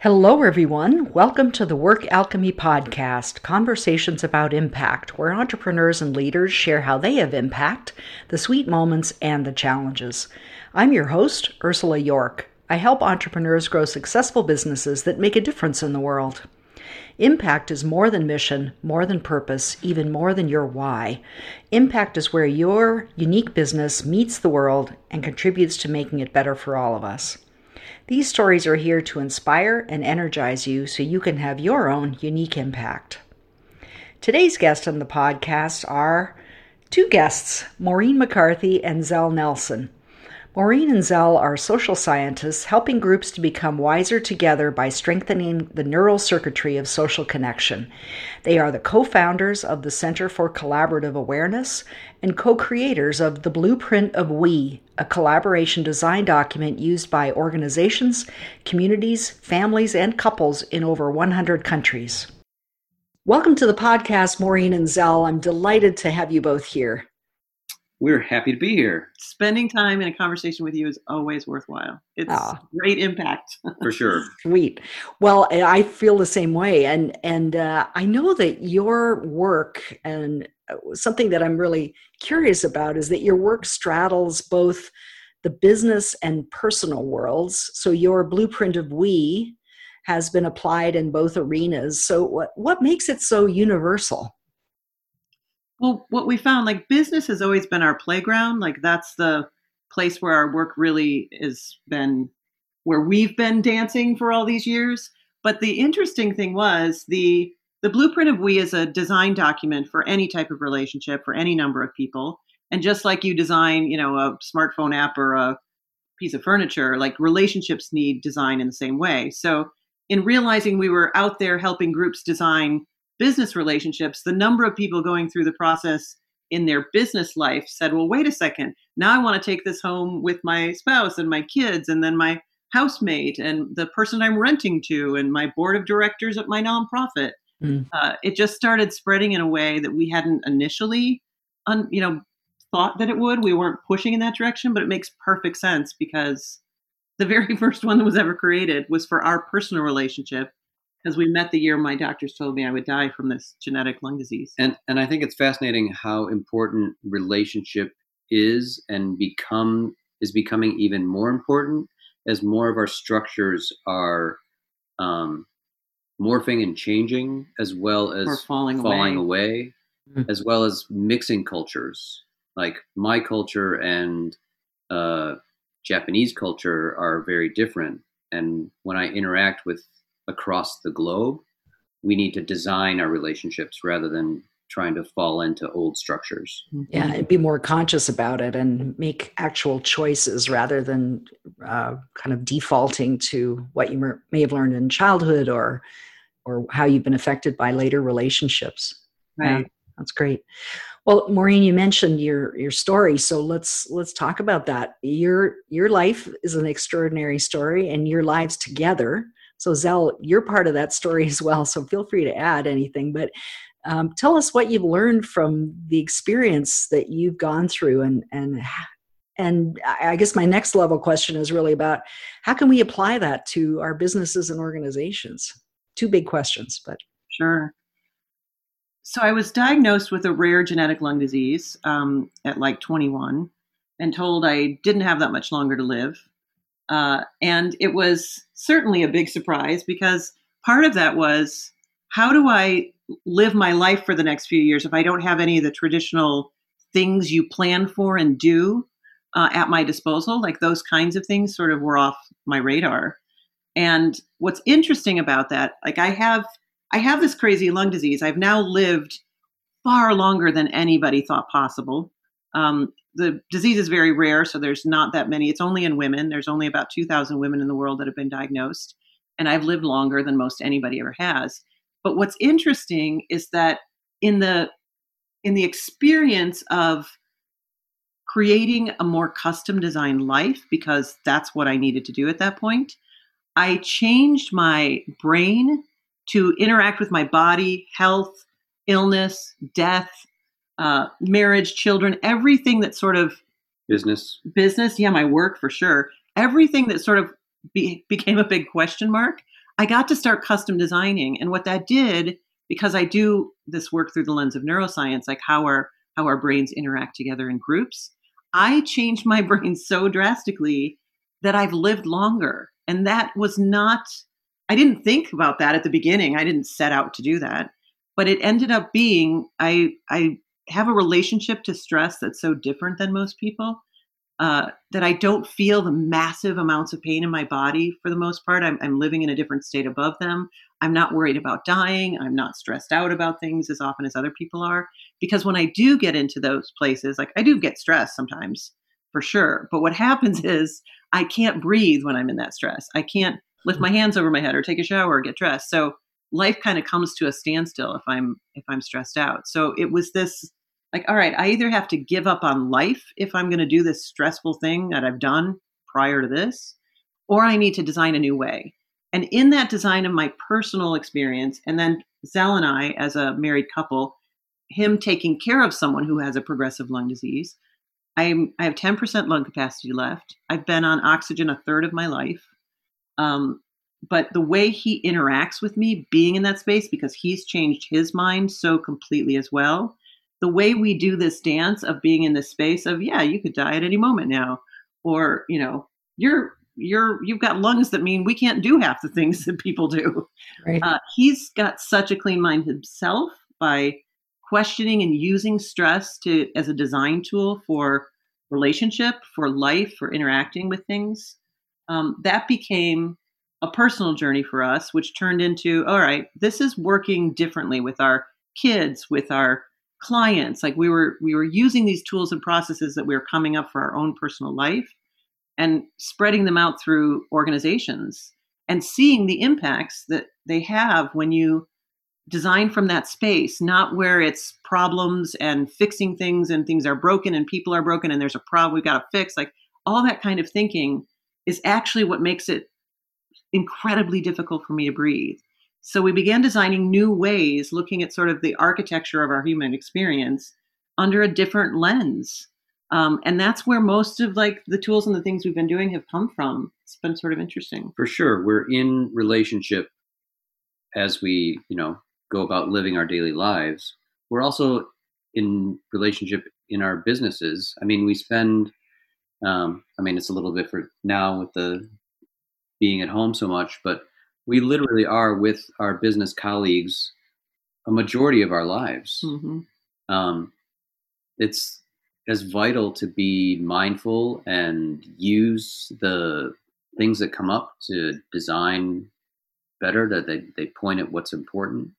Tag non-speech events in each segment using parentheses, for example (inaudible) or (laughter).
Hello, everyone. Welcome to the Work Alchemy Podcast, conversations about impact, where entrepreneurs and leaders share how they have impact, the sweet moments, and the challenges. I'm your host, Ursula York. I help entrepreneurs grow successful businesses that make a difference in the world. Impact is more than mission, more than purpose, even more than your why. Impact is where your unique business meets the world and contributes to making it better for all of us. These stories are here to inspire and energize you so you can have your own unique impact. Today's guests on the podcast are two guests, Maureen McCarthy and Zell Nelson. Maureen and Zell are social scientists helping groups to become wiser together by strengthening the neural circuitry of social connection. They are the co founders of the Center for Collaborative Awareness and co creators of The Blueprint of We, a collaboration design document used by organizations, communities, families, and couples in over 100 countries. Welcome to the podcast, Maureen and Zell. I'm delighted to have you both here. We're happy to be here. Spending time in a conversation with you is always worthwhile. It's Aww. great impact. (laughs) For sure. Sweet. Well, I feel the same way. And, and uh, I know that your work and uh, something that I'm really curious about is that your work straddles both the business and personal worlds. So your blueprint of we has been applied in both arenas. So what, what makes it so universal? Well, what we found, like business has always been our playground. Like that's the place where our work really has been, where we've been dancing for all these years. But the interesting thing was the the blueprint of we is a design document for any type of relationship for any number of people. And just like you design, you know, a smartphone app or a piece of furniture, like relationships need design in the same way. So in realizing we were out there helping groups design business relationships, the number of people going through the process in their business life said, well, wait a second, now I want to take this home with my spouse and my kids and then my housemate and the person I'm renting to and my board of directors at my nonprofit. Mm. Uh, it just started spreading in a way that we hadn't initially, un, you know, thought that it would. We weren't pushing in that direction, but it makes perfect sense because the very (laughs) first one that was ever created was for our personal relationship because we met the year my doctors told me I would die from this genetic lung disease. And and I think it's fascinating how important relationship is and become is becoming even more important as more of our structures are um, morphing and changing, as well as or falling, falling away, away mm-hmm. as well as mixing cultures. Like my culture and uh, Japanese culture are very different, and when I interact with across the globe, we need to design our relationships rather than trying to fall into old structures. Yeah, and be more conscious about it and make actual choices rather than uh, kind of defaulting to what you may have learned in childhood or or how you've been affected by later relationships. Right. Yeah, that's great. Well, Maureen, you mentioned your your story, so let's let's talk about that. Your your life is an extraordinary story, and your lives together so, Zell, you're part of that story as well. So, feel free to add anything. But um, tell us what you've learned from the experience that you've gone through, and and and I guess my next level question is really about how can we apply that to our businesses and organizations. Two big questions, but sure. So I was diagnosed with a rare genetic lung disease um, at like 21, and told I didn't have that much longer to live. Uh, and it was certainly a big surprise because part of that was how do I live my life for the next few years if I don't have any of the traditional things you plan for and do uh, at my disposal? Like those kinds of things sort of were off my radar. And what's interesting about that, like I have, I have this crazy lung disease. I've now lived far longer than anybody thought possible. Um, the disease is very rare, so there's not that many. It's only in women. There's only about 2,000 women in the world that have been diagnosed. And I've lived longer than most anybody ever has. But what's interesting is that in the in the experience of creating a more custom designed life, because that's what I needed to do at that point, I changed my brain to interact with my body, health, illness, death, uh, marriage, children, everything that sort of business, business, yeah, my work for sure, everything that sort of be, (laughs) became a big question mark. I got to start custom designing. And what that did, because I do this work through the lens of neuroscience, like how our how our brains interact together in groups, I changed my (laughs) brain so drastically that I've lived longer. And that was not I didn't think about that at the beginning. I didn't set out to do that. But it ended up being I I have a relationship to stress that's so different than most people uh, that I don't feel the massive amounts of pain in my body for the most part. I'm, I'm living in a different state above them. I'm not worried about dying. I'm not stressed out about things as often as other people are. Because when I do get into those places, like I do get stressed sometimes for sure. But what happens is I can't breathe when I'm in that stress. I can't lift my hands over my head or take a shower or get dressed. So life kind of comes to a standstill if I'm if I'm stressed out. So it was this like, all right, I either have to give up on life if I'm going to do this stressful thing that I've done prior to this, or I need to design a new way. And in that design of my personal experience, and then Zell and I, as a married couple, him taking care of someone who has a progressive lung disease, I'm, I have 10% lung capacity left. I've been on oxygen a third of my life. Um, but the way he interacts with me being in that space, because he's changed his mind so completely as well, the way we do this dance of being in this space of yeah you could die at any moment now or you know you're you're you've got lungs that mean we can't do half the things (laughs) that people do right. uh, he's got such a clean mind himself by questioning and using stress to as a design tool for relationship for life for interacting with things um, that became a personal journey for us which turned into all right this is working differently with our kids with our clients. Like we were we were using these tools and processes that we were coming up for our own personal life and spreading them out through organizations and seeing the impacts that they have when you design from that space not where it's problems and fixing things and things are broken and people are broken and there's a problem we've got to fix. Like all that kind of thinking is actually what makes it incredibly difficult for me to breathe so we began designing new ways, looking at sort of the architecture of our human experience under a different lens. Um, and that's where most of like the tools and the things we've been doing have come from. It's been sort of interesting. For sure, we're in relationship as we, you know, go about living our daily lives. We're also in relationship in our businesses. I mean, we spend. Um, I mean, it's a little different now with the being at home so much, but we literally are with our business colleagues a majority of our lives. Mm-hmm. Um, it's as vital to be mindful and use the things that come up to design better that they, they point at what's important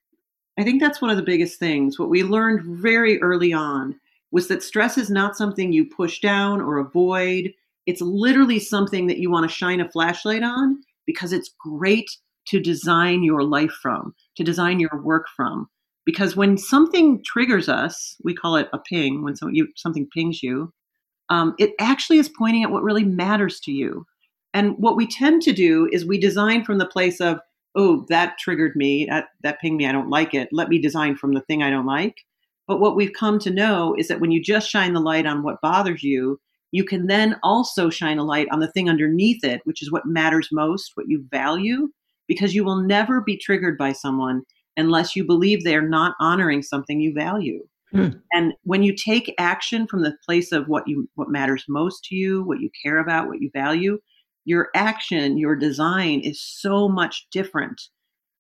i think that's one of the biggest things what we learned very early on was that stress is not something you push down or avoid it's literally something that you want to shine a flashlight on because it's great to design your life from, to design your work from. Because when something triggers us, we call it a ping, when some, you, something pings you, um, it actually is pointing at what really matters to you. And what we tend to do is we design from the place of, oh, that triggered me, that, that pinged me, I don't like it. Let me design from the thing I don't like. But what we've come to know is that when you just shine the light on what bothers you, you can then also shine a light on the thing underneath it, which is what matters most, what you value because you will never be triggered by someone unless you believe they are not honoring something you value. Hmm. And when you take action from the place of what you what matters most to you, what you care about, what you value, your action, your design is so much different.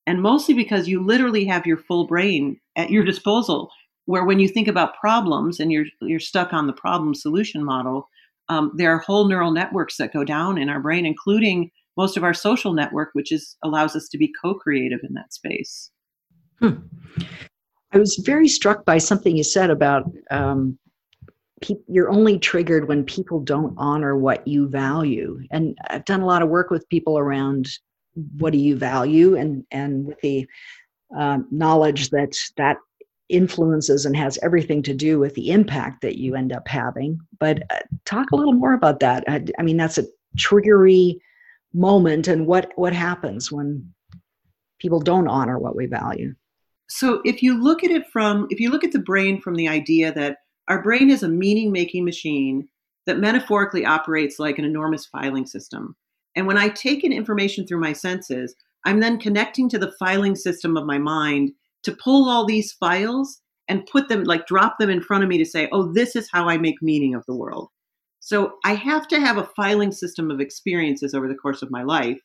And mostly because you literally have your full brain at your disposal. Where when you think about problems and you're you're stuck on the problem solution model, um, there are whole neural networks that go down in our brain, including most of our social network, which is allows us to be co-creative in that space. Hmm. I was very struck by something you said about um, pe- you're only triggered when people don't honor what you value. And I've done a lot of work with people around what do you value, and and with the uh, knowledge that that influences and has everything to do with the impact that you end up having. But uh, talk a little more about that. I, I mean, that's a triggery moment and what what happens when people don't honor what we value so if you look at it from if you look at the brain from the idea that our brain is a meaning making machine that metaphorically operates like an enormous filing system and when i take in information through my senses I'm then connecting to the filing system of my mind to pull all these files and put them, like drop them in front of me to say, oh, this is how I make meaning of the world. So I have to have a filing system of experiences over the course of my life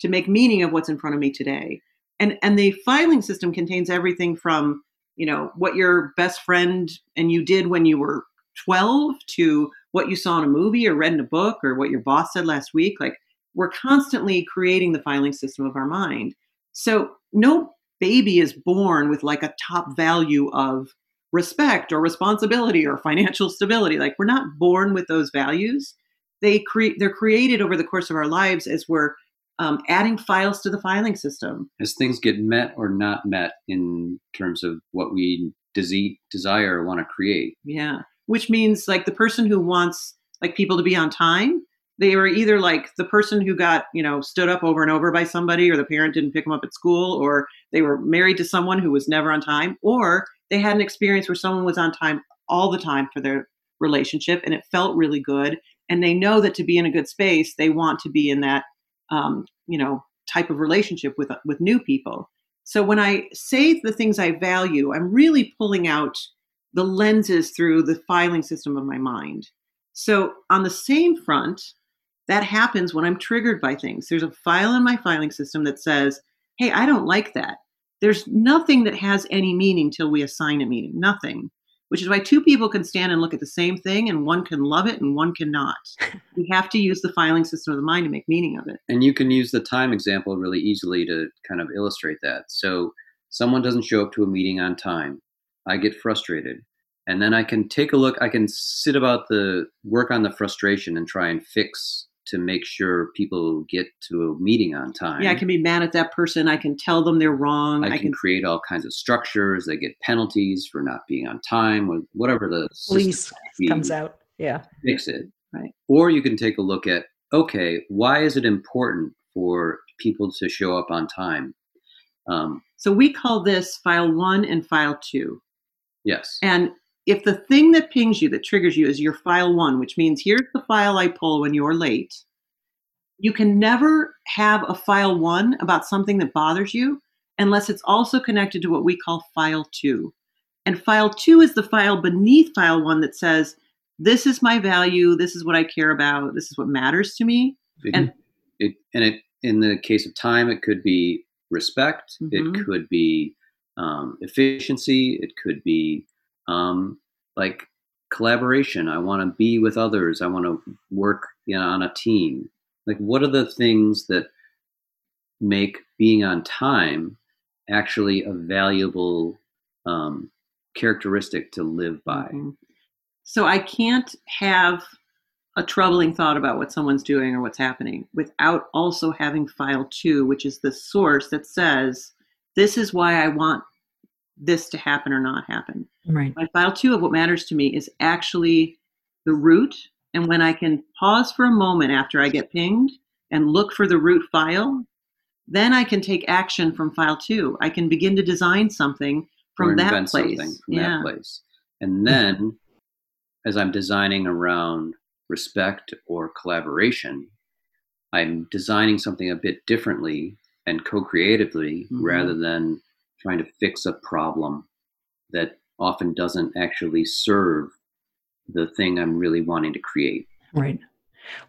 to make meaning of what's in front of me today. And and the filing system contains everything from, you know, what your best friend and you did when you were 12 to what you saw in a movie or read in a book or what your boss said last week. Like we're constantly creating the filing system of our mind. So no baby is born with like a top value of respect or responsibility or financial stability. Like we're not born with those values. They create they're created over the course of our lives as we're um, adding files to the filing system. As things get met or not met in terms of what we desi- desire or want to create. Yeah. Which means like the person who wants like people to be on time, they were either like the person who got, you know, stood up over and over by somebody or the parent didn't pick them up at school or they were married to someone who was never on time or they had an experience where someone was on time all the time for their relationship and it felt really good and they know that to be in a good space they want to be in that um, you know type of relationship with with new people. So when i say the things i value i'm really pulling out the lenses through the filing system of my mind. So on the same front that happens when i'm triggered by things there's a file in my filing system that says hey i don't like that there's nothing that has any meaning till we assign a meaning. Nothing. Which is why two people can stand and look at the same thing and one can love it and one cannot. (laughs) we have to use the filing system of the mind to make meaning of it. And you can use the time example really easily to kind of illustrate that. So someone doesn't show up to a meeting on time. I get frustrated. And then I can take a look, I can sit about the work on the frustration and try and fix to make sure people get to a meeting on time. Yeah, I can be mad at that person. I can tell them they're wrong. I, I can, can, create all kinds of structures. They get penalties for not being on time, or whatever the police comes out. Yeah, fix it. Right. Or you can take a look at okay, why is it important for people to show up on time? Um, so we call this file one and file two. Yes. And if the thing that pings you, that triggers you, is your file one, which means here's the file I pull when you're late, you can never have a file one about something that bothers you unless it's also connected to what we call file two. And file two is the file beneath file one that says, this is my value, this is what I care about, this is what matters to me. It, and it, and it, in the case of time, it could be respect, mm-hmm. it could be um, efficiency, it could be um, like collaboration. I want to be with others. I want to work you know, on a team. Like, what are the things that make being on time actually a valuable um, characteristic to live by? Mm-hmm. So I can't have a troubling thought about what someone's doing or what's happening without also having file two, which is the source that says, this is why I want this to happen or not happen. Right. My file two of what matters to me is actually the root. And when I can pause for a moment after I get pinged and look for the root file, then I can take action from file two. I can begin to design something from that place. From yeah. that place. And then as I'm designing around respect or collaboration, I'm designing something a bit differently and co-creatively mm-hmm. rather than trying to fix a problem that often doesn't actually serve the thing I'm really wanting to create. Right.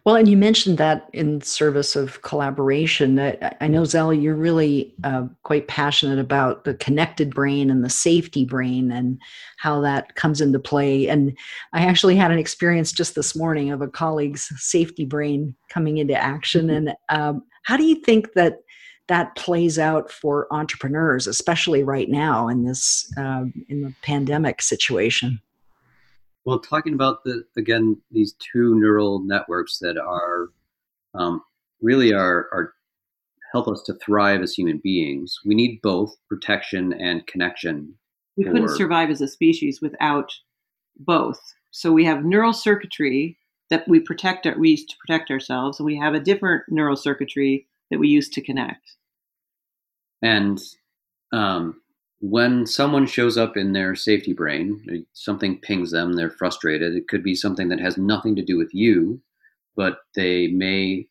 Well, and you mentioned that in service of collaboration. I know, Zell, you're really uh, quite passionate about the connected brain and the safety brain and how that comes into play. And I actually had an experience just this morning of a colleague's safety brain coming into action. Mm-hmm. And um, how do you think that that plays out for entrepreneurs, especially right now in this uh, in the pandemic situation? Well, talking about the again these two neural networks that are um, really are are help us to thrive as human beings. We need both protection and connection. We for... couldn't survive as a species without both. So we have neural circuitry that we protect our, we use to protect ourselves, and we have a different neural circuitry that we use to connect. And um, when someone shows up in their safety brain, something pings them, they're frustrated. It could be something that has nothing to do with you, but they may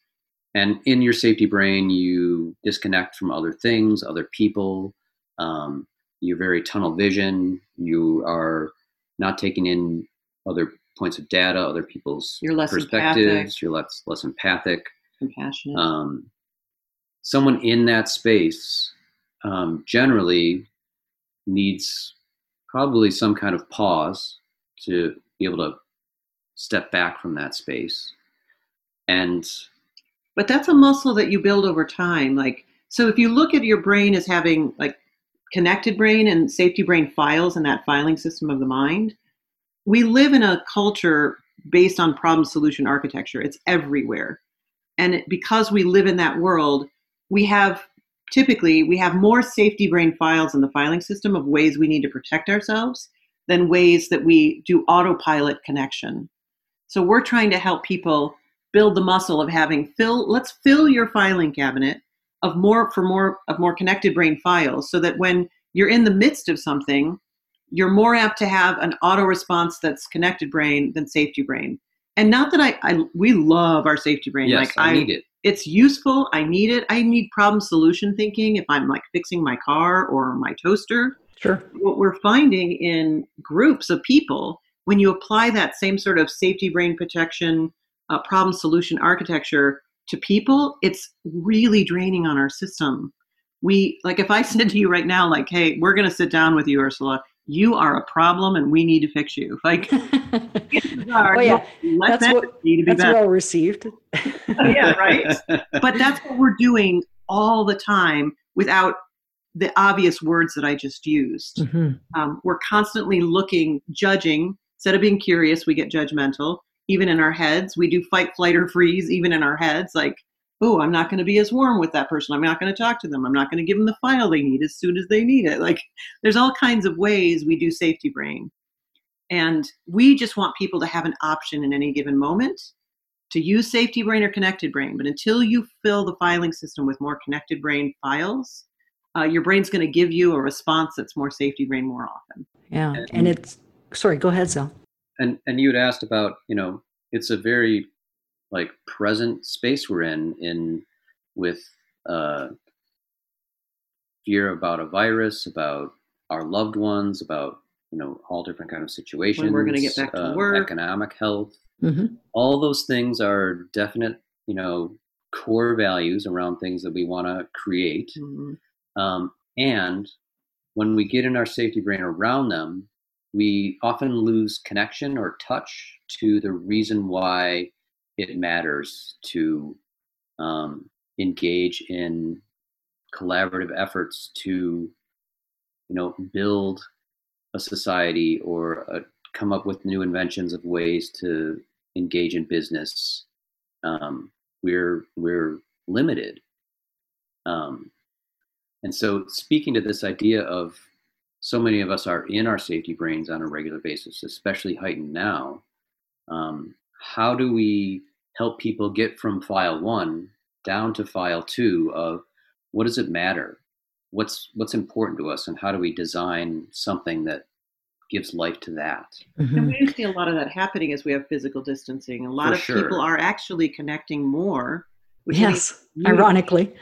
and in your safety brain, you disconnect from other things, other people. Um, you're very tunnel vision. You are not taking in other points of data, other people's You're less perspectives. empathic. You're less less empathic. Compassionate. Um, someone in that space um, generally needs probably some kind of pause to be able to step back from that space. And but that's a muscle that you build over time like so if you look at your brain as having like connected brain and safety brain files in that filing system of the mind we live in a culture based on problem solution architecture. It's everywhere. And it, because we live in that world we have typically we have more safety brain files in the filing system of ways we need to protect ourselves than ways that we do autopilot connection so we're trying to help people build the muscle of having fill let's fill your filing cabinet of more for more of more connected brain files so that when you're in the midst of something you're more apt to have an auto response that's connected brain than safety brain and not that i, I we love our safety brain yes, like I need it. It's useful i need it. I need problem solution thinking if i'm like fixing my car or my toaster. Sure. what we're finding in groups of people when you apply that same sort of safety brain protection uh, problem solution architecture to people it's really draining on our system. We like if i said to you right now like hey we're going to sit down with you ursula you are a problem and we need to fix you (laughs) like oh yeah, let that's that what be to be that's better. well received. yeah right (laughs) but that's what we're doing all the time without the obvious words that I just used. Mhm. Um, we're constantly looking, judging. Instead of being curious, we get judgmental. Even in our heads, we do fight, flight, or freeze. Even in our heads, like, oh, I'm not going to be as warm with that person. I'm not going to talk to them. I'm not going to give them the file they need as soon as they need it. Like, there's all kinds of ways we do safety brain, and we just want people to have an option in any given moment to use safety brain or connected brain. But until you fill the filing system with more connected brain files, uh, your brain's going to give you a response that's more safety brain more often. Yeah, And- and it's sorry. Go ahead, Zell. and and you had asked about you know it's a very like present space we're in in with uh fear about a virus about our loved ones about you know all different kind of situations we're gonna get back to um, work. economic health hmm all those things are definite you know core values around things that we want to create Mhm. um, and when we get in our safety brain around them, we often lose connection or touch to the reason why it matters to um, engage in collaborative efforts to, you know, build a society or uh come up with new inventions of ways to engage in business. Um, we're we're limited. Um, and so, speaking to this idea of so many of us are in our safety brains on a regular basis, especially heightened now, um, how do we help people get from file one down to file two of what does it matter? What's what's important to us, and how do we design something that gives life to that? And hmm we see a lot of that happening as we have physical distancing. A lot For of people are actually connecting more. Which Yes, ironically.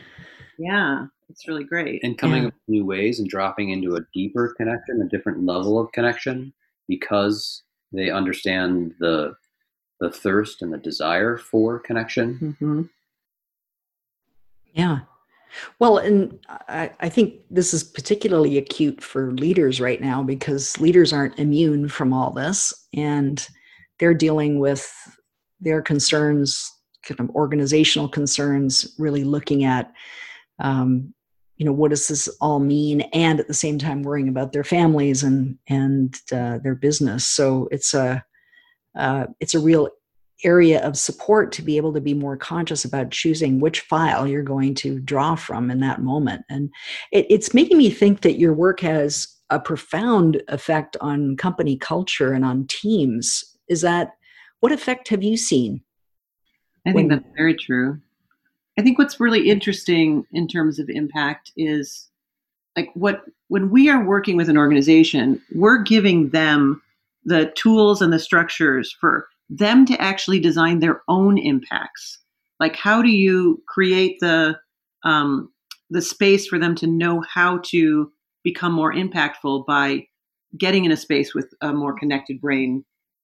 Yeah, it's really great. and coming Yeah. up with new ways and dropping into a deeper connection, a different level of connection, because they understand the the thirst and the desire for connection. hmm Yeah. Well, and I, I think this is particularly acute for leaders right now because leaders aren't immune from all this and they're dealing with their concerns, kind of organizational concerns, really looking at, um, you know, what does this all mean? And at the same time, worrying about their families and, and uh, their business. So it's a, uh, it's a real area of support to be able to be more conscious about choosing which file you're going to draw from in that moment. And it, it's making me think that your work has a profound effect on company culture and on teams. Is that what effect have you seen? I When- think that's very true. I think what's really interesting in terms of impact is like what when we are working with an organization, we're giving them the tools and the structures for them to actually design their own impacts. Like, how do you create the um, the space for them to know how to become more impactful by getting in a space with a more connected brain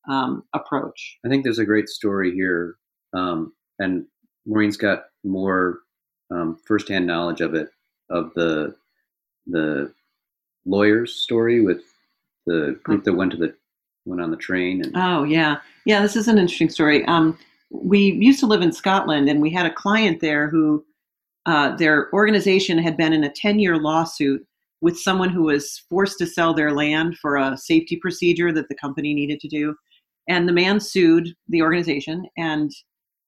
um, approach? I think there's a great story here, um, and Maureen's got more um, firsthand knowledge of it of the the lawyer's story with the group that went to the went on the train and Oh yeah, yeah. This is an interesting story. Um, we used to live in Scotland, and we had a client there who uh, their organization had been in a ten-year lawsuit with someone who was forced to sell their land for a safety procedure that the company needed to do, and the man sued the organization, and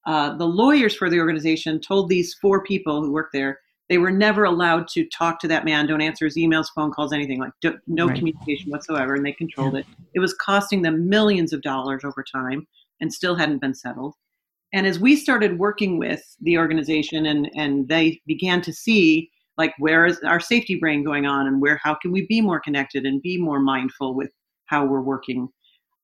uh, the lawyers for the organization told these four people who worked there they were never allowed to talk to that man, don't answer his emails, phone calls, anything like do, no Right. communication whatsoever, and they controlled it. It was costing them millions of dollars over time and still hadn't been settled. And as we started working with the organization and, and they began to see like where is our safety brain going on and where how can we be more connected and be more mindful with how we're working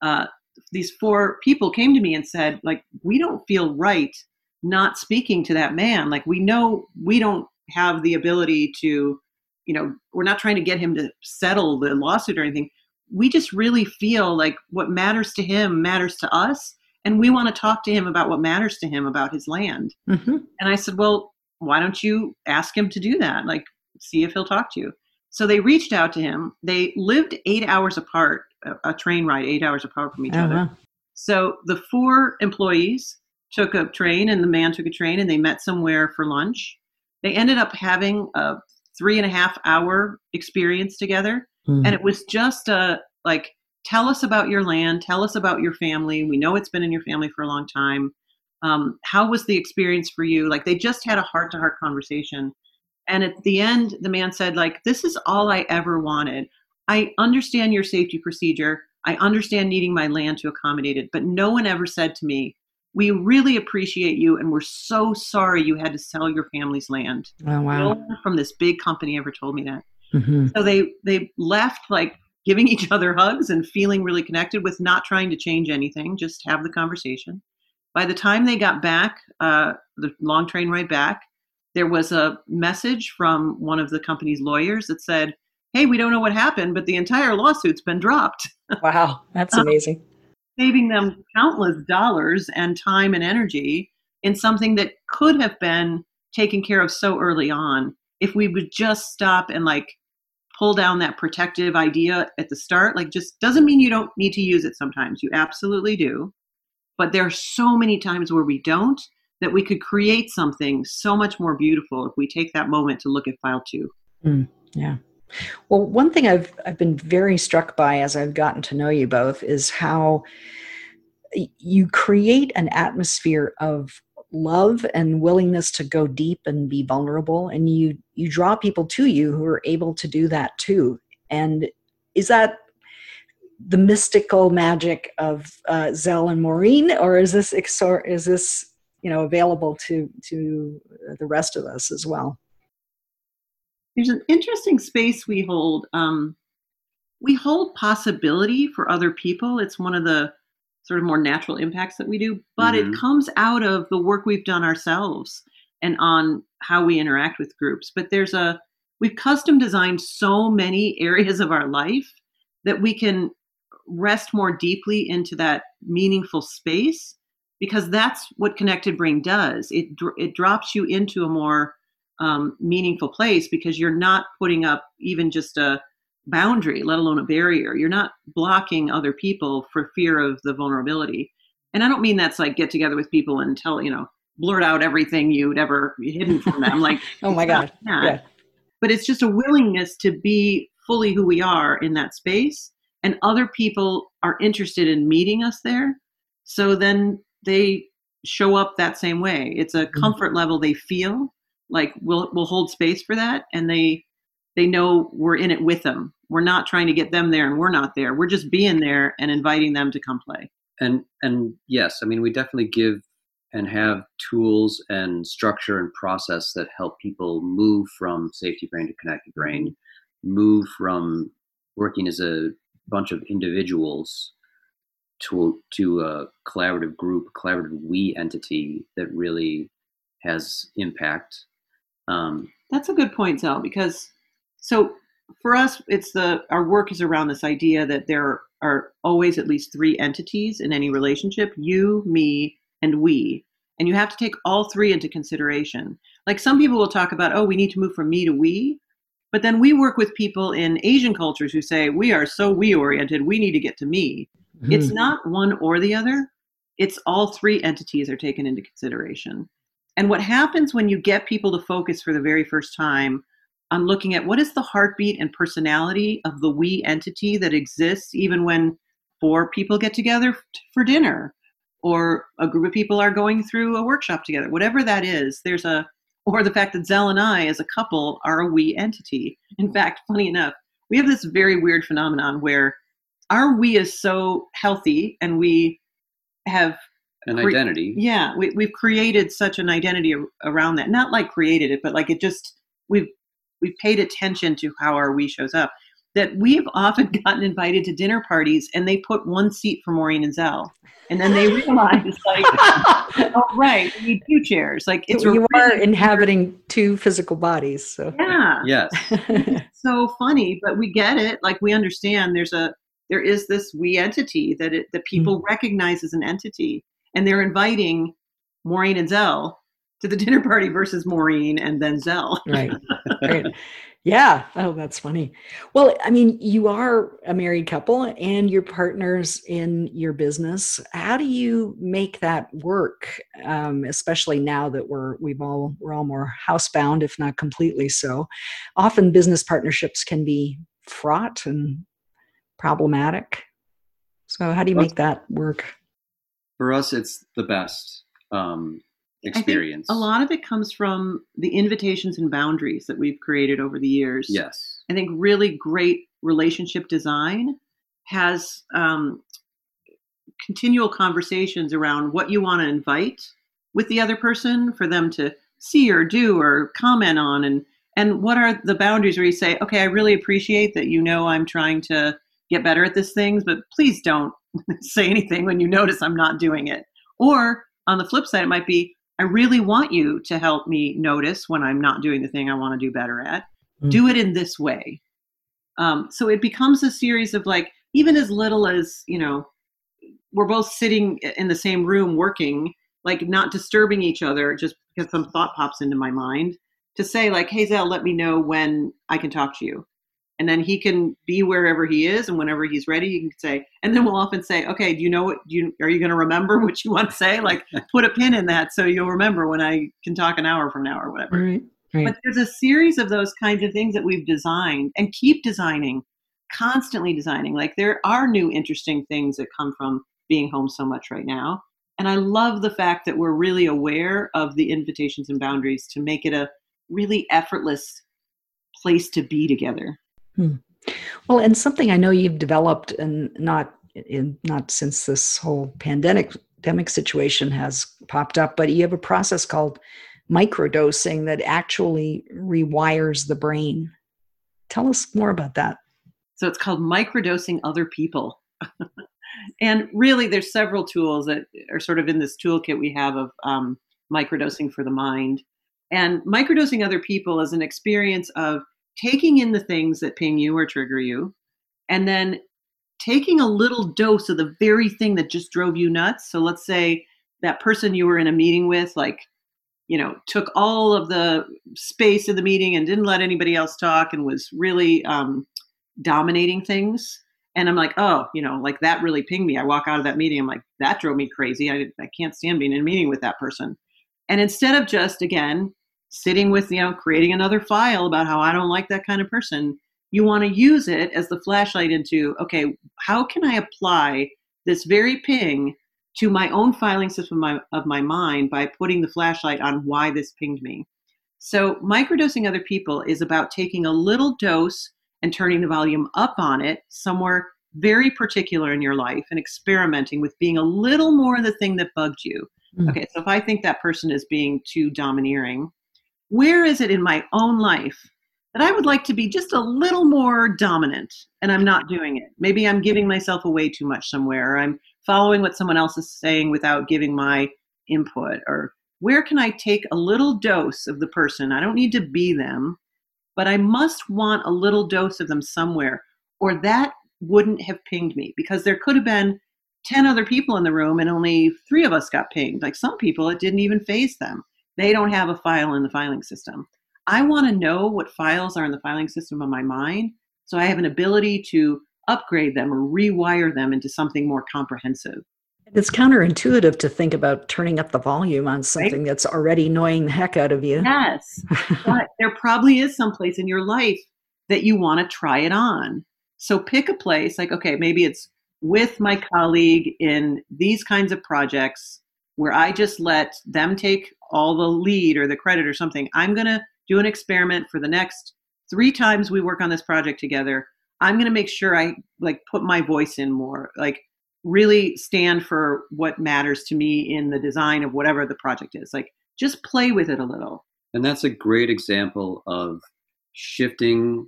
uh, these four people came to me and said like we don't feel right not speaking to that man like we know we don't have the ability to you know we're not trying to get him to settle the lawsuit or anything we just really feel like what matters to him matters to us and we want to talk to him about what matters to him about his land hmm and I said, well, why don't you ask him to do that? Like, see if he'll talk to you. So they reached out to him. They lived eight hours apart, a, train ride, eight hours apart from each Oh, other. So the four employees took a train, and the man took a train, and they met somewhere for lunch. They ended up having a three and a half hour experience together. Mhm. and it was just a like tell us about your land tell us about your family. We know it's been in your family for a long time. Um, how was the experience for you? Like they just had a heart to heart conversation. And at the end the man said like this is all i ever wanted. I understand your safety procedure. I understand needing my land to accommodate it but no one ever said to me we really appreciate you and we're so sorry you had to sell your family's land. Oh no one from this big company ever told me that. Hmm so they they left like giving (laughs) each other hugs and feeling really connected with not trying to change anything just have the conversation. By the time they got back uh, the long train ride back there was a message from one of the company's lawyers that said hey we don't know what happened but the entire lawsuit's been dropped. (laughs) Wow. That's amazing saving them countless dollars and time and energy in something that could have been taken care of so early on if we would just stop and like pull down that protective idea at the start. Like just doesn't mean you don't need to use it sometimes. You absolutely do. But there are so many times where we don't that we could create something so much more beautiful if we take that moment to look at file two. Hmm. Yeah. Well, one thing I've I've been very struck by as I've gotten to know you both is how you create an atmosphere of love and willingness to go deep and be vulnerable and you you draw people to you who are able to do that too. And is that the mystical magic of uh, Zell and Maureen or is this is this you know available to to the rest of us as well there's an interesting space we hold. Um, we hold possibility for other people. It's one of the sort of more natural impacts that we do, but Mhm. it comes out of the work we've done ourselves and on how we interact with groups. But there's a we've custom designed so many (laughs) areas of our life that we can rest more deeply into that meaningful space because that's what connected brain does. It it drops you into a more um, meaningful place because you're not putting up even just a boundary, let alone a barrier. You're not blocking other people for fear of the vulnerability. And I don't mean that's like get together with people and tell, you know, blurt out everything you'd ever hidden from them. Like, (laughs) oh my god yeah But it's just a willingness to be fully who we are in that space. And other people are interested in meeting us there. So then they show up that same way. It's a Mhm. comfort level they feel like we'll we'll hold space for that and they they know we're in it with them. We're not trying to get them there and we're not there. We're just being there and inviting them to come play. and and yes i mean we definitely give and have tools and structure and process that help people move from safety brain to connected brain move from working as a bunch of individuals to to a collaborative group collaborative we entity that really has impact. Um, That's a good point, Zell, because so for us, it's the our work is around this idea that there are always at least three entities in any relationship: you, me, and we. And you have to take all three into consideration. Like some people will talk about, oh, we need to move from me to we. But then we work with people in Asian cultures who say, we are so we oriented, we need to get to me. Mm-hmm. It's not one or the other, it's all three entities are taken into consideration. And what happens when you get people to focus for the very first time on looking at what is the heartbeat and personality of the we entity that exists even when four people get together for dinner or a group of people are going through a workshop together, whatever that is, there's a, or the fact that Zell and I as a couple are a we entity. In fact, funny enough, we have this very weird phenomenon where our we is so healthy and we have an cre- identity. Yeah, we, we've created such an identity around that. Not like created it, but like it just, we've, we've paid attention to how our we shows up that we've (laughs) often gotten invited to dinner parties and they put one seat for Maureen and Zell. And then they realize, (laughs) like, (laughs) oh, right, we need two chairs. Like, it's you are really- inhabiting two physical bodies. So Yeah. Yes. So funny, but we get it. Like, we understand there's a, there is this we entity that it, that people mm-hmm. recognize as an entity. And they're inviting Maureen and Zell to the (laughs) dinner party versus Maureen and then Zell. (laughs) right. right. (laughs) Yeah. Oh, that's funny. Well, I mean, you are a married couple and you're partners in your business. How do you make that work? Um, especially now that we're we've all we're all more housebound, if not completely so. Often business partnerships can be fraught and problematic. So how do you make that work? For us, it's the best um, experience. A lot of it comes from the invitations and boundaries that we've created over the years. Yes. I think really great relationship design has um, continual conversations around what you want to invite with the other person for them to see or do or comment on and and what are the boundaries where you say okay i really appreciate that you know i'm trying to get better at this things but please don't say anything when you notice i'm not doing it. Or on the flip side it might be i really want you to help me notice when i'm not doing the thing i want to do better at. Mm. do it in this way. Um, so it becomes a series of like even as little as you know we're both sitting in the same room working like not disturbing each other just because some thought pops into my mind to say like hey zell let me know when i can talk to you and then he can be wherever he is and whenever he's ready he can say and then we'll often say okay do you know what you are you going to remember (laughs) what you want to say like (laughs) put a pin in that so you'll remember when i can talk an hour from now or whatever Right. Right. but there's a series of those kinds of things that we've designed and keep designing, constantly designing. Like there are new interesting things that come from being home so much right now. And I love the fact that we're really aware of the invitations and boundaries to make it a really effortless place to be together. Well, and something I know you've developed, and not in not since this whole pandemic pandemic situation has popped up, but you have a process called microdosing that actually rewires the brain. Tell us more about that. So it's called microdosing other people. (laughs) and really, there's several tools that are sort of in this toolkit we have of um, microdosing for the mind. And microdosing other people is an experience of taking in the things that ping you or trigger you, and then taking a little dose of the very thing that just drove you nuts. So let's say that person you were in a meeting with, like, you know, took all of the space of the meeting and didn't let anybody else talk and was really um, dominating things. And I'm like, oh, you know, like that really pinged me. I walk out of that meeting, I'm like, that drove me crazy. I, I can't stand being in a meeting with that person. And instead of just, again, sitting with, you know, creating another file about how I don't like that kind of person, you want to use it as the flashlight into, okay, how can I apply this very ping to my own filing system of my, of my mind by putting the flashlight on why this pinged me? So, microdosing other people is about taking a little dose and turning the volume up on it somewhere very particular in your life and experimenting with being a little more of the thing that bugged you. Mm. Okay, so if I think that person is being too domineering, where is it in my own life that I would like to be just a little more dominant and I'm not doing it? Maybe I'm giving myself away too much somewhere, or I'm following what someone else is saying without giving my input, or where can I take a little dose of the person? I don't need to be them, but I must want a little dose of them somewhere, or that wouldn't have pinged me because there could have been 10 other people in the room and only three of us got pinged. Like some people, it didn't even phase them. They don't have a file in the filing system. I want to know what files are in the filing system of my mind so I have an ability to upgrade them or rewire them into something more comprehensive. It's counterintuitive to think about turning up the volume on something right? that's already annoying the heck out of you. Yes. (laughs) but there probably is some place in your life that you want to try it on. So pick a place like, okay, maybe it's with my colleague in these kinds of projects where I just let them take all the lead or the credit or something. I'm going to do an experiment for the next three times we work on this project together. I'm going to make sure I like put my voice in more. Like really stand for what matters to me in the design of whatever the project is. Like just play with it a little. And that's a great example of shifting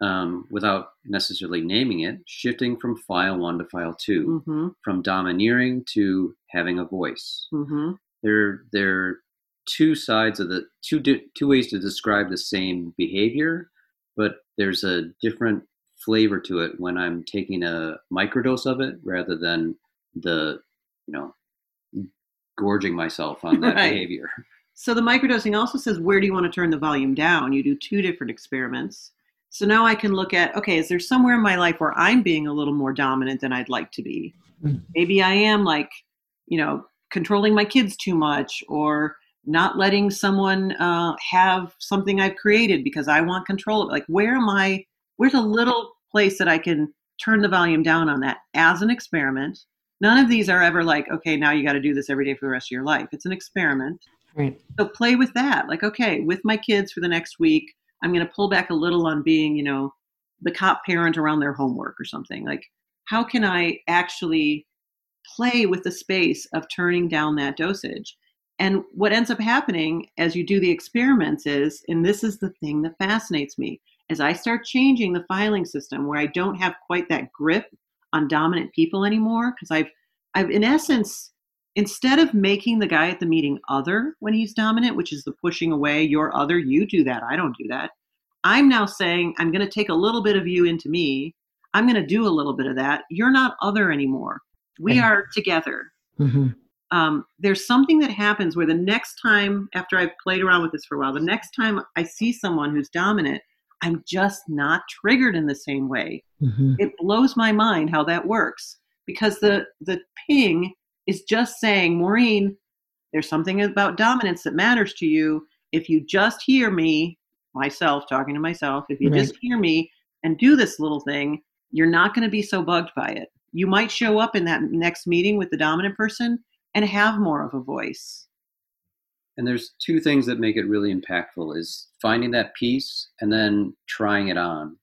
um, without necessarily naming it, shifting from file one to file 2 mm-hmm. from domineering to having a voice. Mm-hmm. They're, they're two sides of the two, two ways to describe the same behavior, but there's a different flavor to it when I'm taking a microdose of it rather than the, you know, gorging myself on that (laughs) right. behavior. So the microdosing also says where do you want to turn the volume down? You do two different experiments. So now I can look at okay, is there somewhere in my life where I'm being a little more dominant than I'd like to be? Mm-hmm. Maybe I am like, you know, controlling my kids too much or not letting someone uh, have something I've created because I want control of it. Like, where am I where's a little place that I can turn the volume down on that as an experiment? None of these are ever like, okay, now you got to do this every day for the rest of your life. It's an experiment. Right. So play with that. Like, okay, with my kids for the next week, I'm going to pull back a little on being, you know, the cop parent around their homework or something. Like, how can I actually play with the space of turning down that dosage? And what ends up happening as you do the experiments is, and this is the thing that fascinates me, as I start changing the filing system where I don't have quite that grip on dominant people anymore, because I've I've in essence, instead of making the guy at the meeting other when he's dominant, which is the pushing away, your other, you do that, I don't do that. I'm now saying I'm going to take a little bit of you into me. I'm going to do a little bit of that. You're not other anymore. We are together. Mm-hmm. Um, there's something that happens where the next time, after I've played around with this for a while, the next time I see someone who's dominant, I'm just not triggered in the same way. Mm-hmm. It blows my mind how that works because the the ping is just saying, Maureen, there's something about dominance that matters to you. If you just hear me, myself talking to myself, if you right. just hear me and do this little thing, you're not going to be so bugged by it. You might show up in that next meeting with the dominant person and have more of a voice. And there's two things that make it really impactful is finding that piece and then trying it on.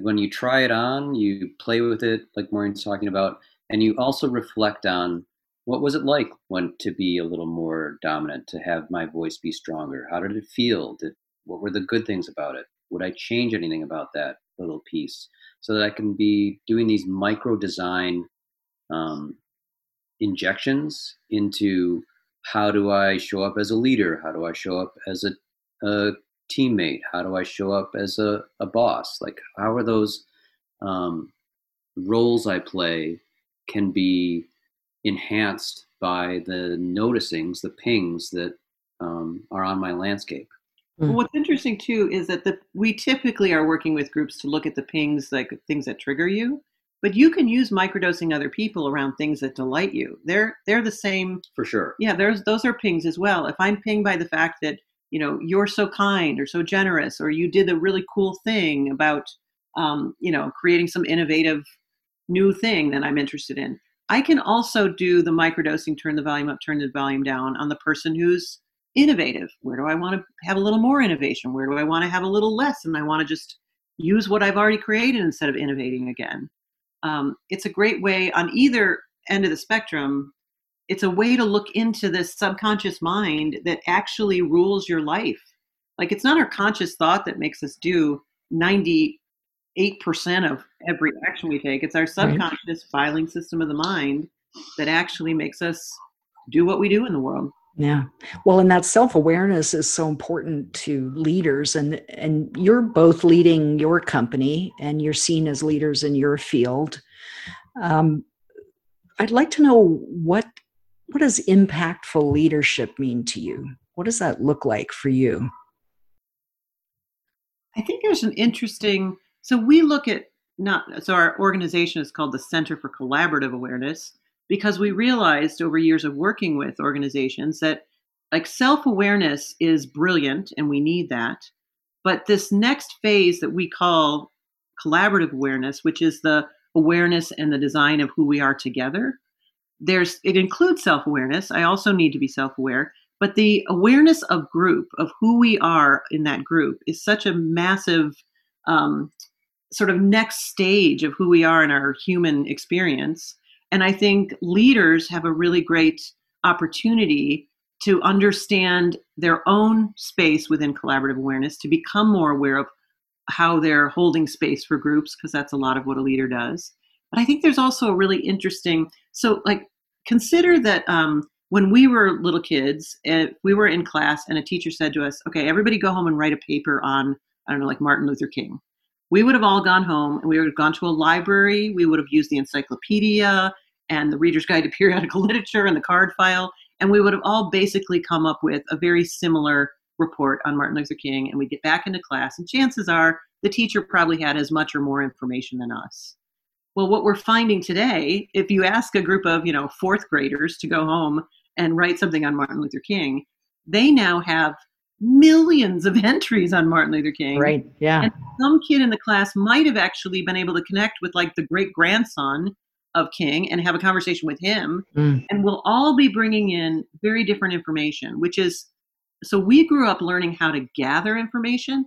When you try it on you play with it like maureen's talking about and you also reflect on what was it like when to be a little more dominant to have my voice be stronger? How did it feel? Did, what were the good things about it? Would i change anything about that little piece so that i can be doing these micro design um, injections into how do I show up as a leader? How do I show up as a, a teammate? How do I show up as a, a boss? Like, how are those um, roles I play can be enhanced by the noticings, the pings that um, are on my landscape? Well, hmm. what's interesting too is that the, we typically are working with groups to look at the pings, like things that trigger you but you can use microdosing other people around things that delight you. They're they're the same for sure. Yeah there's those are pings as well. If i'm pinged by the fact that you know you're so kind or so generous or you did a really cool thing about um, you know creating some innovative new thing that i'm interested in i can also do the microdosing turn the volume up turn the volume down on the person who's innovative. Where do i want to have a little more innovation? Where do i want to have a little less and i want to just use what i've already created instead of innovating again? Um, it's a great way on either end of the spectrum it's a way to look into this subconscious mind that actually rules your life. Like it's not our conscious thought that makes us do 98% of every action we take. It's our subconscious right. filing system of the mind that actually makes us do what we do in the world Yeah. Well, and that self-awareness is so important to leaders and and you're both leading your company and you're seen as leaders in your field. Um, I'd like to know what what does impactful leadership mean to you? What does that look like for you? I think there's an interesting so we look at not so our organization is called the Center for Collaborative Awareness because we realized over years of working with organizations that like self-awareness is brilliant and we need that but this next phase that we call collaborative awareness which is the awareness and the design of who we are together there's it includes self-awareness i also need to be self-aware but the awareness of group of who we are in that group is such a massive um, sort of next stage of who we are in our human experience and I think leaders have a really great opportunity to understand their own space within collaborative awareness, to become more aware of how they're holding space for groups, because that's a lot of what a leader does. But I think there's also a really interesting, so like consider that um, when we were little kids, if we were in class and a teacher said to us, okay, everybody go home and write a paper on, I don't know, like Martin Luther King. We would have all gone home and we would have gone to a library. We would have used the encyclopedia and the Reader's Guide to Periodical (laughs) Literature and the card file. And we would have all basically come up with a very similar report on Martin Luther King. And we'd get back into class, and chances are the teacher probably had as much or more information than us. Well, what we're finding today, if you ask a group of, you know, fourth graders to go home and write something on Martin Luther King, they now have millions of (laughs) entries on Martin Luther King. Right. Yeah. And some kid in the class might have actually been able to connect with like the great grandson of King and have a conversation with him. Mm. And we'll all be bringing in very different information, which is so we grew up learning how to gather information.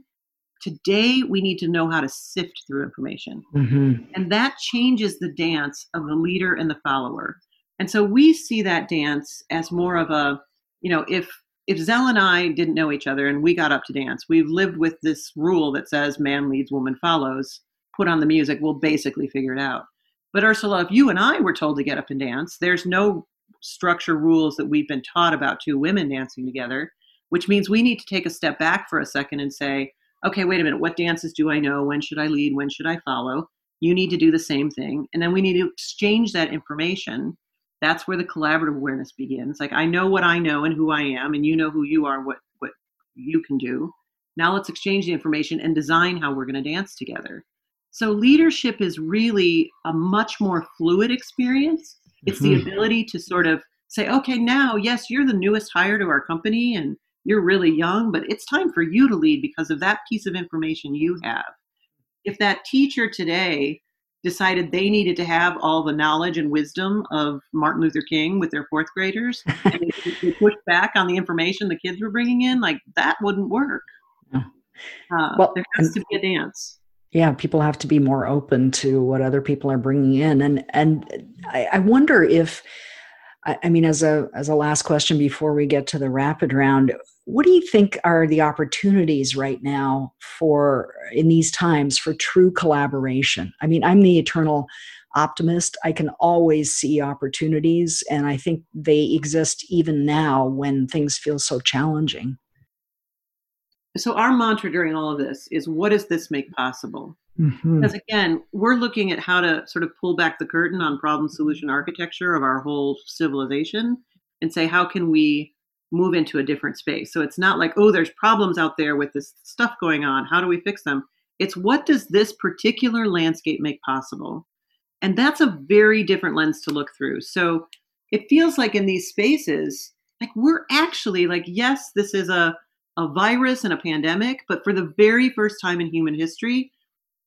Today, we need to know how to sift through information. Mm-hmm. And that changes the dance of the leader and the follower. And so we see that dance as more of a, you know, if if Zell and I didn't know each other and we got up to dance, we've lived with this rule that says man leads, woman follows. Put on the music, we'll basically figure it out. But Ursula, if you and I were told to get up and dance, there's no structure rules that we've been taught about two women dancing together, which means we need to take a step back for a second and say, okay, wait a minute, what dances do I know? When should I lead? When should I follow? You need to do the same thing. And then we need to exchange that information. That's where the collaborative awareness begins. Like I know what I know and who I am, and you know who you are, what what you can do. Now let's exchange the information and design how we're going to dance together. So leadership is really a much more fluid experience. It's mm-hmm. the ability to sort of say, okay, now, yes, you're the newest hire to our company and you're really young, but it's time for you to lead because of that piece of information you have. If that teacher today decided they needed to have all the knowledge and wisdom of Martin Luther King with their fourth graders (laughs) and they, they pushed back on the information the kids were bringing in, like that wouldn't work. Uh, well, there has to be a dance yeah people have to be more open to what other people are bringing in. And and i, I wonder if I, I mean as a as a last question before we get to the rapid round what do you think are the opportunities right now for in these times for true collaboration? I mean i'm the eternal optimist. I can always see opportunities and i think they exist even now when things feel so challenging so our mantra during all of this is what does this make possible? Mm-hmm. because again we're looking at how to sort of pull back the curtain on problem solution architecture of our whole civilization and say how can we move into a different space? So it's not like oh there's problems out there with this stuff going on. How do we fix them? It's what does this particular landscape make possible? And that's a very different lens to look through. So it feels like in these spaces like we're actually like yes this is a a virus and a pandemic, but for the very first time in human history,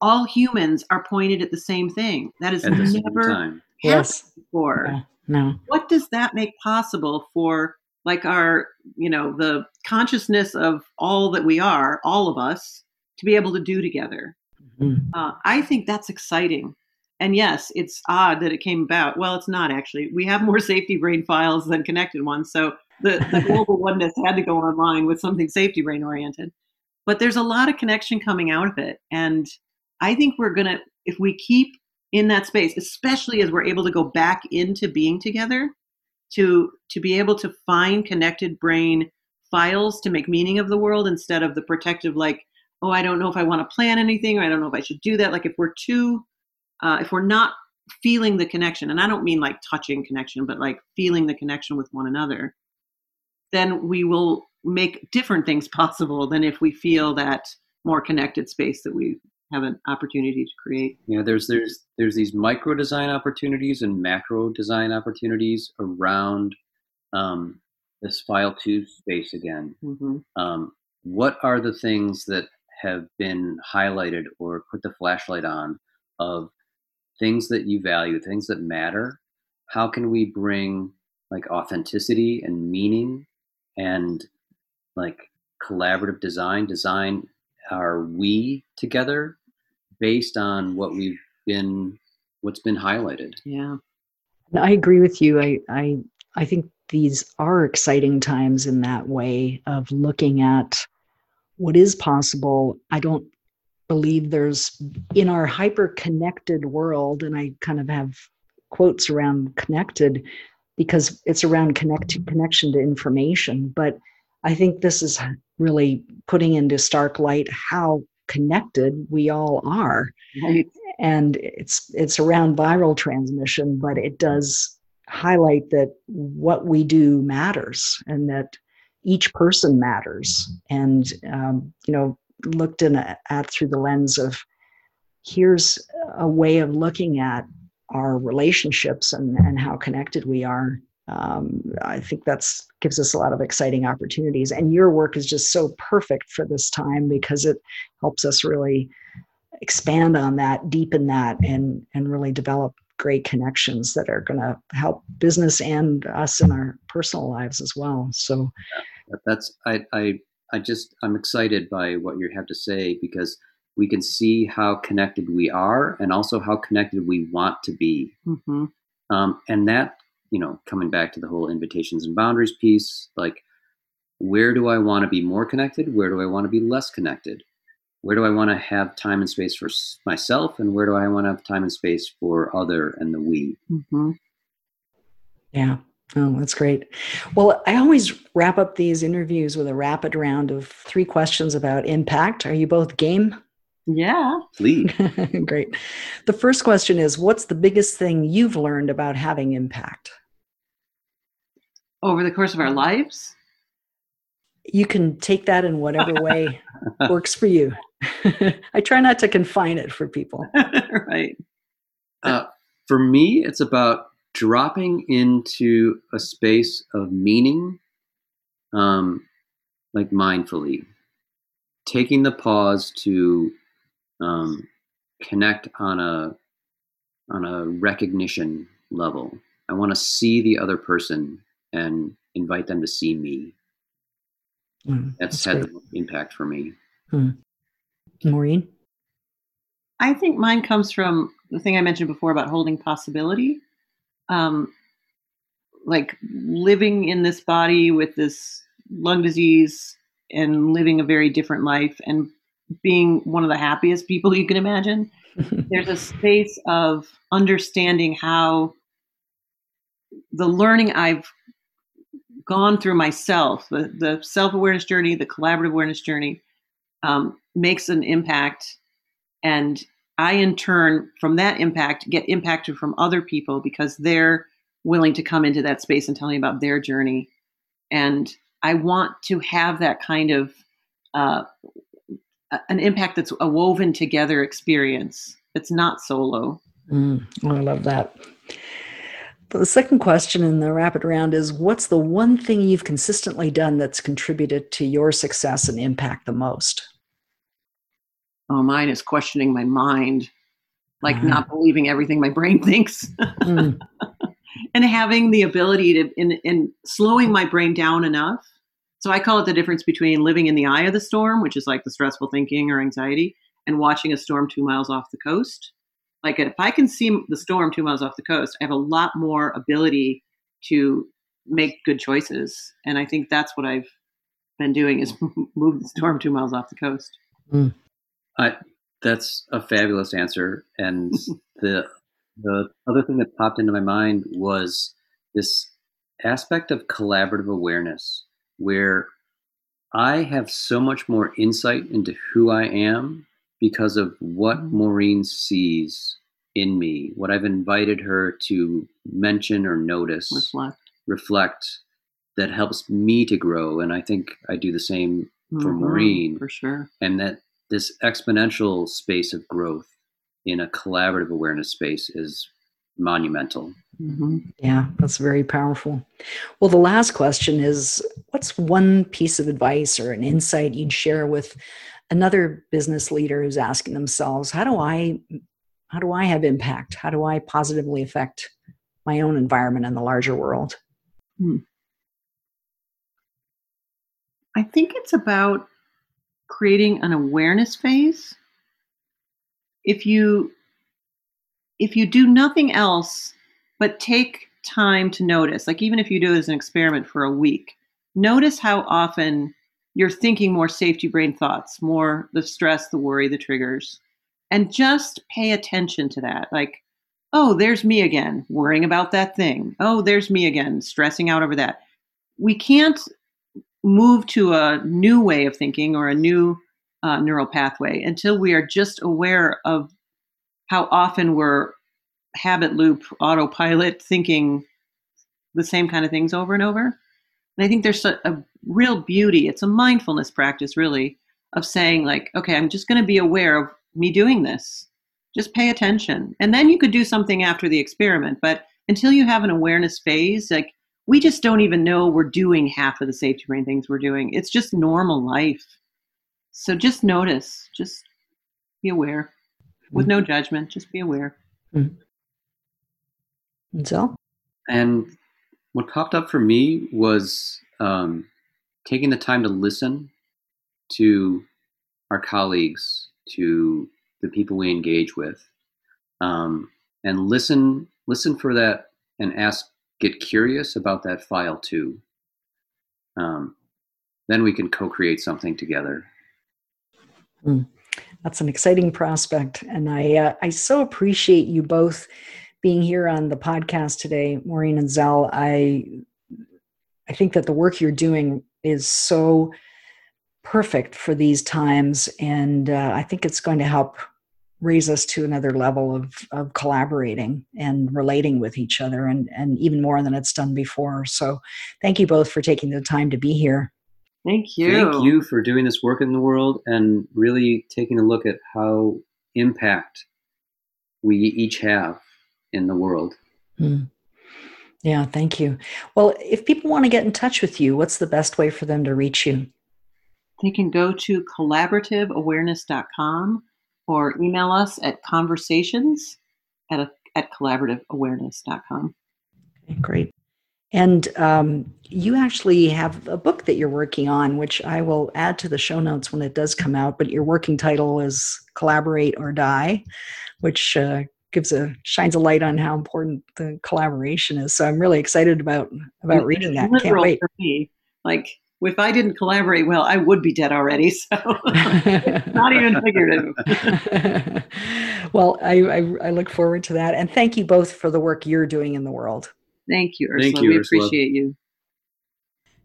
all humans are pointed at the same thing. That is never happened yes. before. Yeah. No. What does that make possible for like our, you know, the consciousness of all that we are, all of us, to be able to do together? Mm-hmm. Uh, I think that's exciting. And yes, it's odd that it came about. Well, it's not actually. We have more (laughs) safety brain files than connected ones. So the, the global oneness had to go online with something safety brain oriented. But there's a lot of connection coming out of it. And I think we're going to, if we keep in that space, especially as we're able to go back into being together, to to be able to find connected brain files to make meaning of the world instead of the protective like oh i don't know if i want to plan anything or i don't know if i should do that like if we're too uh, if we're not feeling the connection and i don't mean like touching connection but like feeling the connection with one another then we will make different things possible than if we feel that more connected space that we have an opportunity to create. Yeah, there's there's there's these micro design opportunities and macro design opportunities around um, this file two space again. Mm-hmm. Um, what are the things that have been highlighted or put the flashlight on of things that you value, things that matter? How can we bring like authenticity and meaning and like collaborative design, design our we together based on what we've been what's been highlighted. Yeah. I agree with you. I I I think these are exciting times in that way of looking at what is possible. I don't believe there's in our hyper connected world, and I kind of have quotes around connected because it's around connect connection to information. But I think this is really putting into stark light how connected we all are. Right. And it's it's around viral transmission, but it does highlight that what we do matters and that each person matters. And um, you know, looked in at through the lens of here's a way of looking at our relationships and, and how connected we are um, I think that's gives us a lot of exciting opportunities. And your work is just so perfect for this time because it helps us really expand on that, deepen that, and and really develop great connections that are going to help business and us in our personal lives as well. So that's I I I just I'm excited by what you have to say because we can see how connected we are and also how connected we want to be. Mm-hmm. Um, and that you know, coming back to the whole invitations and boundaries piece, like where do I want to be more connected? Where do I want to be less connected? Where do I want to have time and space for myself? And where do I want to have time and space for other and the we? Mm-hmm. Yeah. Oh, that's great. Well, I always wrap up these interviews with a rapid round of three questions about impact. Are you both game? Yeah. Please. (laughs) Great. The first question is What's the biggest thing you've learned about having impact? Over the course of our lives? You can take that in whatever way (laughs) works for you. (laughs) I try not to confine it for people. right. Uh, for me, it's about dropping into a space of meaning, um, like mindfully, taking the pause to um, connect on a on a recognition level. I want to see the other person and invite them to see me. Mm, that's, that's, had impact for me. Hmm. Maureen? I think mine comes from the thing I mentioned before about holding possibility. Um, like living in this body with this lung disease and living a very different life and being one of the happiest people you can imagine. (laughs) There's a space of understanding how the learning I've gone through myself, the, the self awareness journey, the collaborative awareness journey, um, makes an impact. And I, in turn, from that impact, get impacted from other people because they're willing to come into that space and tell me about their journey. And I want to have that kind of uh, an impact that's a woven together experience. It's not solo. Mm, I love that. The second question in the rapid round is What's the one thing you've consistently done that's contributed to your success and impact the most? Oh, mine is questioning my mind, like not believing everything my brain (laughs) thinks. Mm. (laughs) and having the ability to, in, in slowing my brain down enough so I call it the difference between living in the eye of the storm, which is like the stressful thinking or anxiety, and watching a storm two miles off the coast. Like if I can see the storm two miles off the coast, I have a lot more ability to make good choices. And I think that's what I've been doing is (laughs) move the storm two miles off the coast. Mm. I, that's a fabulous answer. And (laughs) the the other thing that popped into my mind was this aspect of collaborative awareness where I have so much more insight into who I am because of what mm-hmm. Maureen sees in me, what I've invited her to mention or notice, reflect, reflect that helps me to grow. And I think I do the same for mm-hmm, Maureen. For sure. And that this exponential space of growth in a collaborative awareness space is monumental. Mm-hmm. Yeah, that's very powerful. Well, the last question is what's one piece of advice or an insight you'd share with another business leader who's asking themselves, how do I how do I have impact? How do I positively affect my own environment and the larger world? Hmm. I think it's about creating an awareness phase. If you if you do nothing else but take time to notice, like even if you do it as an experiment for a week, notice how often you're thinking more safety brain thoughts, more the stress, the worry, the triggers, and just pay attention to that. Like, oh, there's me again, worrying about that thing. Oh, there's me again, stressing out over that. We can't move to a new way of thinking or a new uh, neural pathway until we are just aware of how often we're habit loop, autopilot, thinking the same kind of things over and over. And I think there's a, a real beauty. It's a mindfulness practice, really, of saying, like, okay, I'm just going to be aware of me doing this. Just pay attention. And then you could do something after the experiment. But until you have an awareness phase, like, we just don't even know we're doing half of the safety brain things we're doing. It's just normal life. So just notice, just be aware with no judgment, just be aware. Mm-hmm. And so? And what popped up for me was um, taking the time to listen to our colleagues, to the people we engage with, um, and listen listen for that and ask, get curious about that file too. Um, then we can co-create something together. Mm, that's an exciting prospect, and I uh, I so appreciate you both being here on the podcast today, Maureen and Zell. I I think that the work you're doing is so perfect for these times, and uh, I think it's going to help raise us to another level of, of collaborating and relating with each other and, and even more than it's done before. So thank you both for taking the time to be here. Thank you. Thank you for doing this work in the world and really taking a look at how impact we each have in the world. Mm. Yeah, thank you. Well, if people want to get in touch with you, what's the best way for them to reach you? They can go to collaborativeawareness.com or email us at conversations at, a, at collaborativeawareness.com. Okay, great. And um, you actually have a book that you're working on, which I will add to the show notes when it does come out. But your working title is "Collaborate or Die," which uh, gives a shines a light on how important the collaboration is. So I'm really excited about about reading that. Can't wait. For me. Like if I didn't collaborate well, I would be dead already. (laughs) So (laughs) not even figurative. (laughs) well, I, I, I look forward to that, and thank you both for the work you're doing in the world. Thank you, Ursula. Thank you, we Ursula. appreciate you.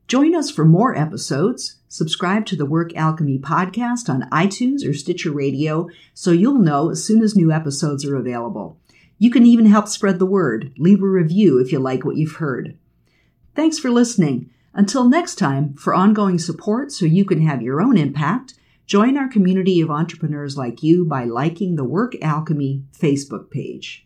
Join us for more episodes. Subscribe to the Work Alchemy podcast on iTunes or Stitcher Radio so you'll know as soon as new episodes are available. You can even help spread the word. Leave a review if you like what you've heard. Thanks for listening. Until next time, for ongoing support so you can have your own impact, join our community of entrepreneurs like you by liking the Work Alchemy Facebook page.